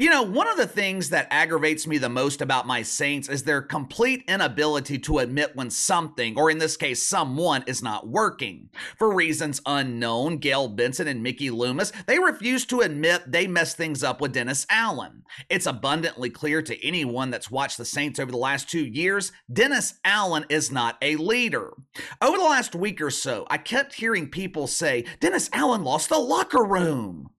You know, one of the things that aggravates me the most about my Saints is their complete inability to admit when something, or in this case, someone, is not working. For reasons unknown, Gayle Benson and Mickey Loomis, they refuse to admit they messed things up with Dennis Allen. It's abundantly clear to anyone that's watched the Saints over the last two years, Dennis Allen is not a leader. Over the last week or so, I kept hearing people say, Dennis Allen lost the locker room.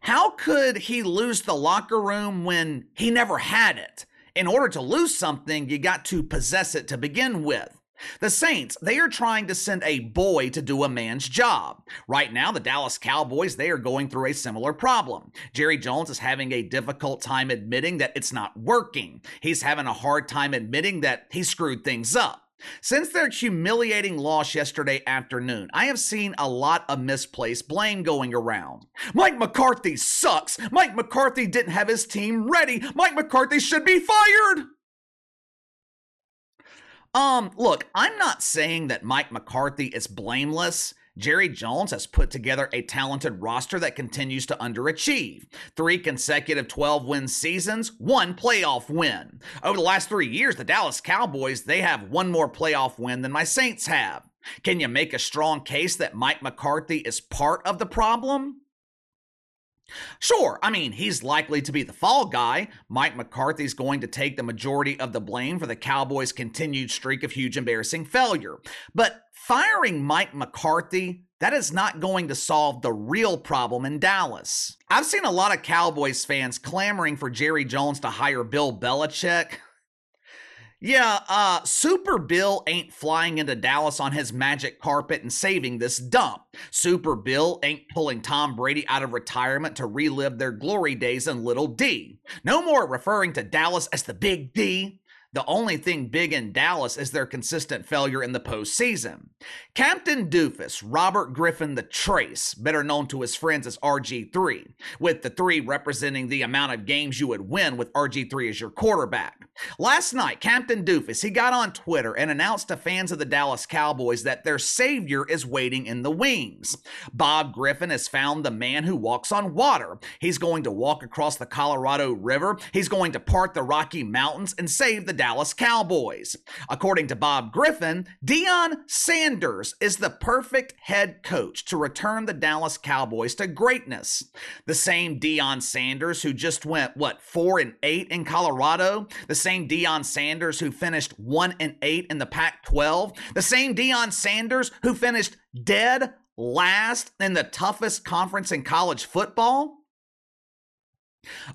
How could he lose the locker room when he never had it? In order to lose something, you got to possess it to begin with. The Saints, they are trying to send a boy to do a man's job. Right now, the Dallas Cowboys, they are going through a similar problem. Jerry Jones is having a difficult time admitting that it's not working. He's having a hard time admitting that he screwed things up. Since their humiliating loss yesterday afternoon, I have seen a lot of misplaced blame going around. Mike McCarthy sucks. Mike McCarthy didn't have his team ready. Mike McCarthy should be fired. Um, look, I'm not saying that Mike McCarthy is blameless. Jerry Jones has put together a talented roster that continues to underachieve. Three consecutive 12 win seasons, one playoff win. Over the last three years, the Dallas Cowboys, they have one more playoff win than my Saints have. Can you make a strong case that Mike McCarthy is part of the problem? Sure, I mean, he's likely to be the fall guy. Mike McCarthy's going to take the majority of the blame for the Cowboys' continued streak of huge embarrassing failure. But firing Mike McCarthy, that is not going to solve the real problem in Dallas. I've seen a lot of Cowboys fans clamoring for Jerry Jones to hire Bill Belichick. Yeah, uh, Super Bill ain't flying into Dallas on his magic carpet and saving this dump. Super Bill ain't pulling Tom Brady out of retirement to relive their glory days in Little D. No more referring to Dallas as the Big D. The only thing big in Dallas is their consistent failure in the postseason. Captain Doofus, Robert Griffin the Trace, better known to his friends as RG3, with the three representing the amount of games you would win with RG3 as your quarterback. Last night, Captain Doofus, he got on Twitter and announced to fans of the Dallas Cowboys that their savior is waiting in the wings. Bob Griffin has found the man who walks on water. He's going to walk across the Colorado River. He's going to part the Rocky Mountains and save the Dallas Cowboys. According to Bob Griffin, Deion Sanders is the perfect head coach to return the Dallas Cowboys to greatness. The same Deion Sanders who just went, what, 4 and 8 in Colorado? The same Deion Sanders who finished 1 and 8 in the Pac 12? The same Deion Sanders who finished dead last in the toughest conference in college football?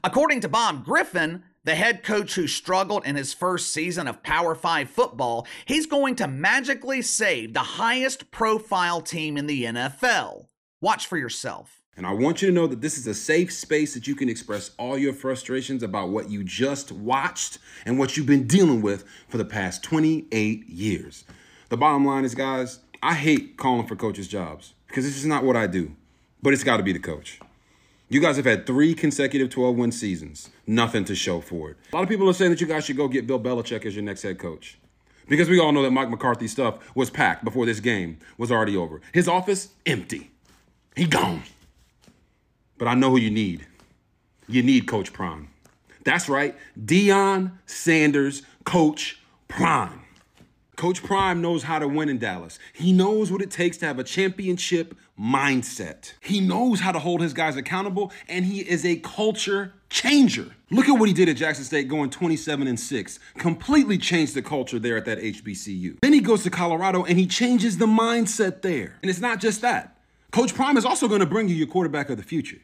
According to Bob Griffin, the head coach who struggled in his first season of Power 5 football, he's going to magically save the highest profile team in the NFL. Watch for yourself. And I want you to know that this is a safe space that you can express all your frustrations about what you just watched and what you've been dealing with for the past 28 years. The bottom line is, guys, I hate calling for coaches' jobs because this is not what I do, but it's got to be the coach. You guys have had three consecutive 12 win seasons, nothing to show for it. A lot of people are saying that you guys should go get Bill Belichick as your next head coach. Because we all know that Mike McCarthy stuff was packed before this game was already over. His office, empty. He gone. But I know who you need. You need Coach Prime. That's right, Deion Sanders, Coach Prime. Coach Prime knows how to win in Dallas. He knows what it takes to have a championship mindset. He knows how to hold his guys accountable, and he is a culture changer. Look at what he did at Jackson State going 27 and 6. Completely changed the culture there at that HBCU. Then he goes to Colorado and he changes the mindset there. And it's not just that. Coach Prime is also going to bring you your quarterback of the future.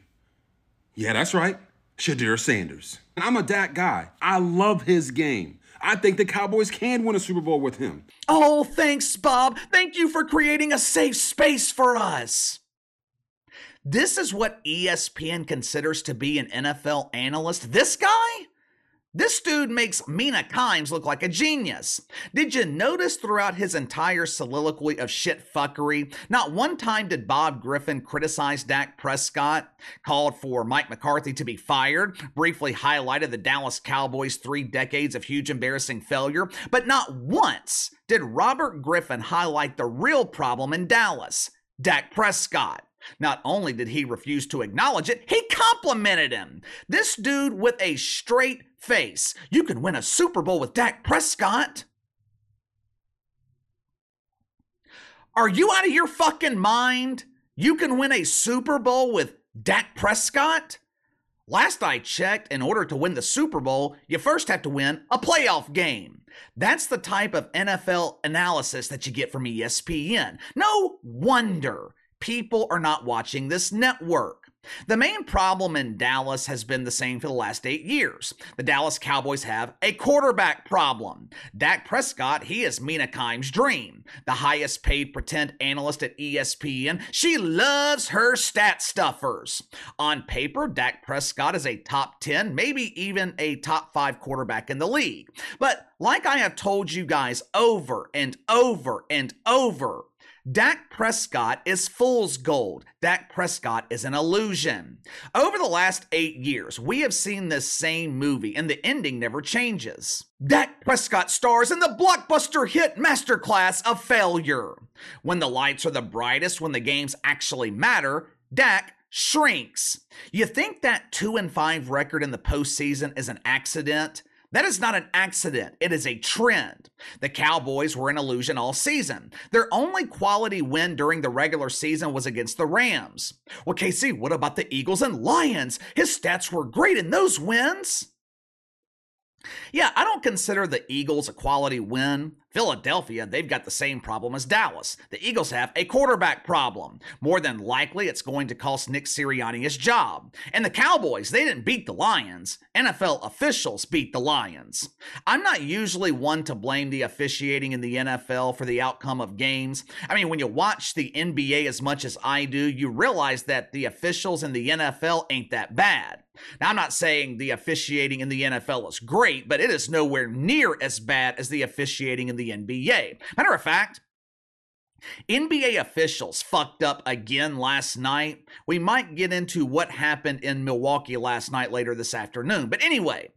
Yeah, that's right. Shedeur Sanders. And I'm a Dak guy. I love his game. I think the Cowboys can win a Super Bowl with him. Oh, thanks, Bob. Thank you for creating a safe space for us. This is what ESPN considers to be an NFL analyst. This guy? This dude makes Mina Kimes look like a genius. Did you notice throughout his entire soliloquy of shit fuckery, not one time did Bob Griffin criticize Dak Prescott, called for Mike McCarthy to be fired, briefly highlighted the Dallas Cowboys' three decades of huge embarrassing failure, but not once did Robert Griffin highlight the real problem in Dallas Dak Prescott. Not only did he refuse to acknowledge it, he complimented him. This dude with a straight face. You can win a Super Bowl with Dak Prescott. Are you out of your fucking mind? You can win a Super Bowl with Dak Prescott? Last I checked, in order to win the Super Bowl, you first have to win a playoff game. That's the type of NFL analysis that you get from ESPN. No wonder people are not watching this network. The main problem in Dallas has been the same for the last eight years. The Dallas Cowboys have a quarterback problem. Dak Prescott, he is Mina Kimes' dream. The highest paid pretend analyst at ESPN, she loves her stat stuffers. On paper, Dak Prescott is a top 10, maybe even a top 5 quarterback in the league. But like I have told you guys over and over and over, Dak Prescott is fool's gold. Dak Prescott is an illusion. Over the last eight years, we have seen this same movie, and the ending never changes. Dak Prescott stars in the blockbuster hit masterclass of failure. When the lights are the brightest, when the games actually matter, Dak shrinks. You think that 2 and 5 record in the postseason is an accident? That is not an accident. It is a trend. The Cowboys were an illusion all season. Their only quality win during the regular season was against the Rams. Well, KC, what about the Eagles and Lions? His stats were great in those wins. Yeah, I don't consider the Eagles a quality win. Philadelphia, they've got the same problem as Dallas. The Eagles have a quarterback problem. More than likely, it's going to cost Nick Sirianni his job. And the Cowboys, they didn't beat the Lions. NFL officials beat the Lions. I'm not usually one to blame the officiating in the NFL for the outcome of games. I mean, when you watch the NBA as much as I do, you realize that the officials in the NFL ain't that bad. Now, I'm not saying the officiating in the NFL is great, but it is nowhere near as bad as the officiating in the NBA. Matter of fact, NBA officials fucked up again last night. We might get into what happened in Milwaukee last night later this afternoon. But anyway,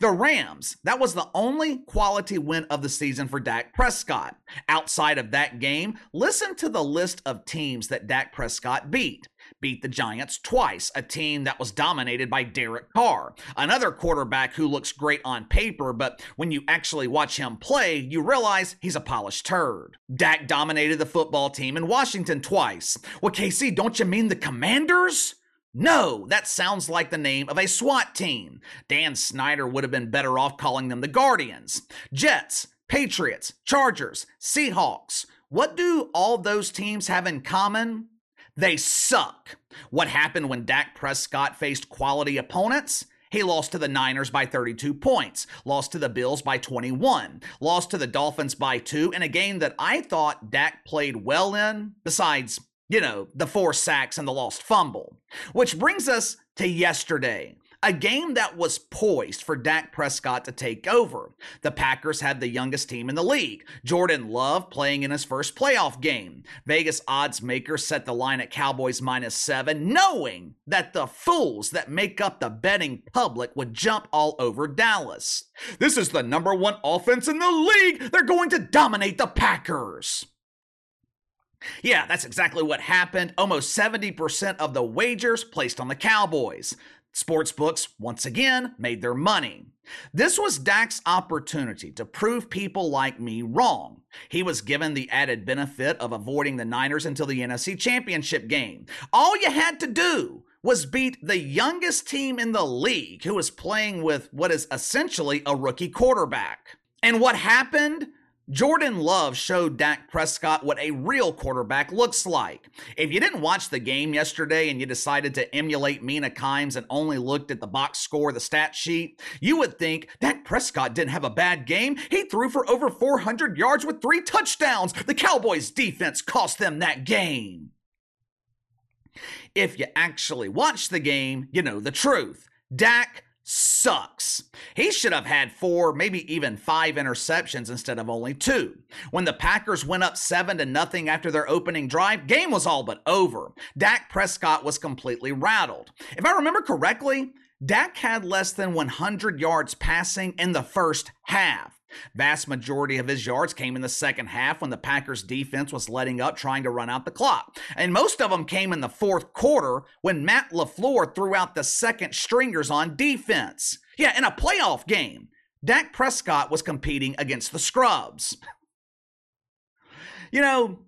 the Rams, that was the only quality win of the season for Dak Prescott. Outside of that game, listen to the list of teams that Dak Prescott beat beat the Giants twice, a team that was dominated by Derek Carr. Another quarterback who looks great on paper, but when you actually watch him play, you realize he's a polished turd. Dak dominated the football team in Washington twice. Well, KC, don't you mean the Commanders? No, that sounds like the name of a SWAT team. Dan Snyder would have been better off calling them the Guardians. Jets, Patriots, Chargers, Seahawks. What do all those teams have in common? They suck. What happened when Dak Prescott faced quality opponents? He lost to the Niners by 32 points, lost to the Bills by 21, lost to the Dolphins by 2 in a game that I thought Dak played well in, besides, you know, the four sacks and the lost fumble. Which brings us to yesterday. A game that was poised for Dak Prescott to take over. The Packers had the youngest team in the league. Jordan Love playing in his first playoff game. Vegas odds makers set the line at Cowboys minus seven, knowing that the fools that make up the betting public would jump all over Dallas. This is the number one offense in the league. They're going to dominate the Packers. Yeah, that's exactly what happened. Almost 70% of the wagers placed on the Cowboys. Sportsbooks, once again, made their money. This was Dak's opportunity to prove people like me wrong. He was given the added benefit of avoiding the Niners until the NFC Championship game. All you had to do was beat the youngest team in the league who was playing with what is essentially a rookie quarterback. And what happened? Jordan Love showed Dak Prescott what a real quarterback looks like. If you didn't watch the game yesterday and you decided to emulate Mina Kimes and only looked at the box score, the stat sheet, you would think Dak Prescott didn't have a bad game. He threw for over 400 yards with three touchdowns. The Cowboys' defense cost them that game. If you actually watch the game, you know the truth. Dak sucks. He should have had four, maybe even five interceptions instead of only two. When the Packers went up seven to nothing after their opening drive, game was all but over. Dak Prescott was completely rattled. If I remember correctly, Dak had less than 100 yards passing in the first half. Vast majority of his yards came in the second half when the Packers defense was letting up trying to run out the clock. And most of them came in the fourth quarter when Matt LaFleur threw out the second stringers on defense. Yeah, in a playoff game. Dak Prescott was competing against the scrubs. You know,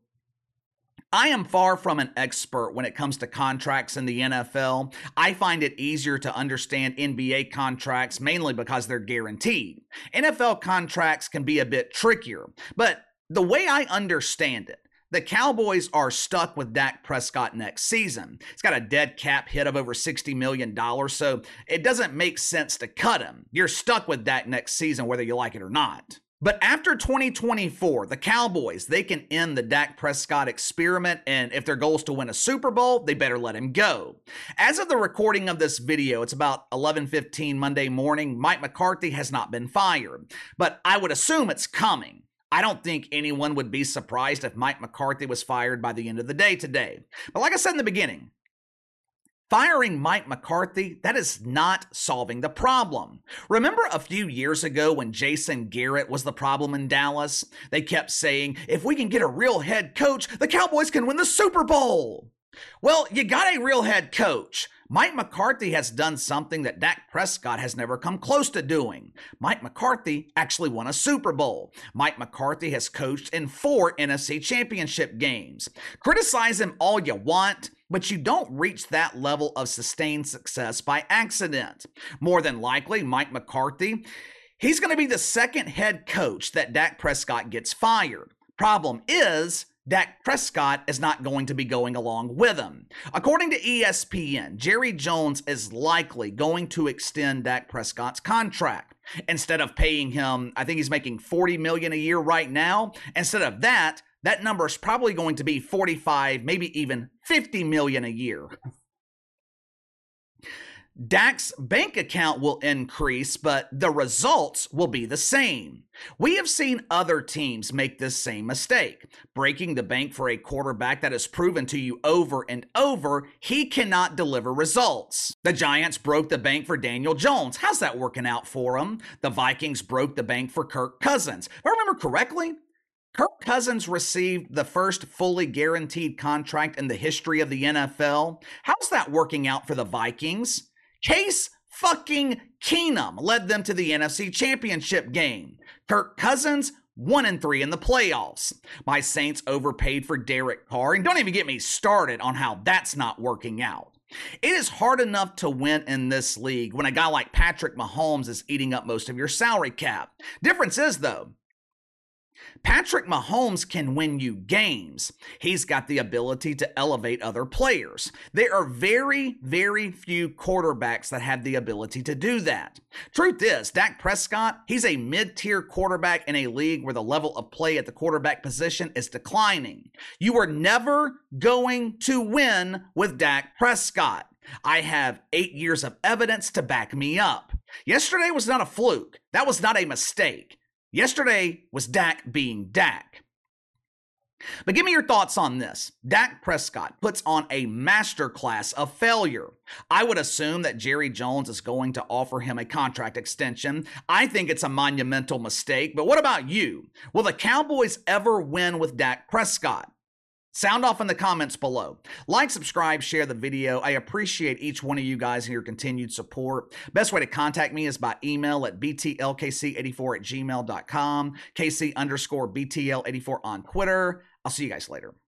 I am far from an expert when it comes to contracts in the NFL. I find it easier to understand NBA contracts mainly because they're guaranteed. NFL contracts can be a bit trickier, but the way I understand it, the Cowboys are stuck with Dak Prescott next season. He's got a dead cap hit of over $60 million, so it doesn't make sense to cut him. You're stuck with Dak next season, whether you like it or not. But after 2024, the Cowboys, they can end the Dak Prescott experiment. And if their goal is to win a Super Bowl, they better let him go. As of the recording of this video, it's about 11:15 Monday morning. Mike McCarthy has not been fired, but I would assume it's coming. I don't think anyone would be surprised if Mike McCarthy was fired by the end of the day today. But like I said in the beginning, Firing Mike McCarthy, that is not solving the problem. Remember a few years ago when Jason Garrett was the problem in Dallas? They kept saying, if we can get a real head coach, the Cowboys can win the Super Bowl. Well, you got a real head coach. Mike McCarthy has done something that Dak Prescott has never come close to doing. Mike McCarthy actually won a Super Bowl. Mike McCarthy has coached in four NFC championship games. Criticize him all you want but you don't reach that level of sustained success by accident. More than likely, Mike McCarthy, he's going to be the second head coach that Dak Prescott gets fired. Problem is, Dak Prescott is not going to be going along with him. According to ESPN, Jerry Jones is likely going to extend Dak Prescott's contract. Instead of paying him, I think he's making 40 million a year right now. Instead of that, that number is probably going to be 45, maybe even 50 million a year. Dak's bank account will increase, but the results will be the same. We have seen other teams make this same mistake, breaking the bank for a quarterback that has proven to you over and over he cannot deliver results. The Giants broke the bank for Daniel Jones. How's that working out for him? The Vikings broke the bank for Kirk Cousins. If I remember correctly, Kirk Cousins received the first fully guaranteed contract in the history of the NFL. How's that working out for the Vikings? Case fucking Keenum led them to the NFC Championship game. Kirk Cousins one and three in the playoffs. My Saints overpaid for Derek Carr, and don't even get me started on how that's not working out. It is hard enough to win in this league when a guy like Patrick Mahomes is eating up most of your salary cap. Difference is, though, Patrick Mahomes can win you games. He's got the ability to elevate other players. There are very, very few quarterbacks that have the ability to do that. Truth is, Dak Prescott, he's a mid tier quarterback in a league where the level of play at the quarterback position is declining. You are never going to win with Dak Prescott. I have eight years of evidence to back me up. Yesterday was not a fluke. That was not a mistake. Yesterday was Dak being Dak. But give me your thoughts on this. Dak Prescott puts on a masterclass of failure. I would assume that Jerry Jones is going to offer him a contract extension. I think it's a monumental mistake, but what about you? Will the Cowboys ever win with Dak Prescott? Sound off in the comments below. Like, subscribe, share the video. I appreciate each one of you guys and your continued support. Best way to contact me is by email at btlkc84 at gmail.com, kc underscore btl84 on Twitter. I'll see you guys later.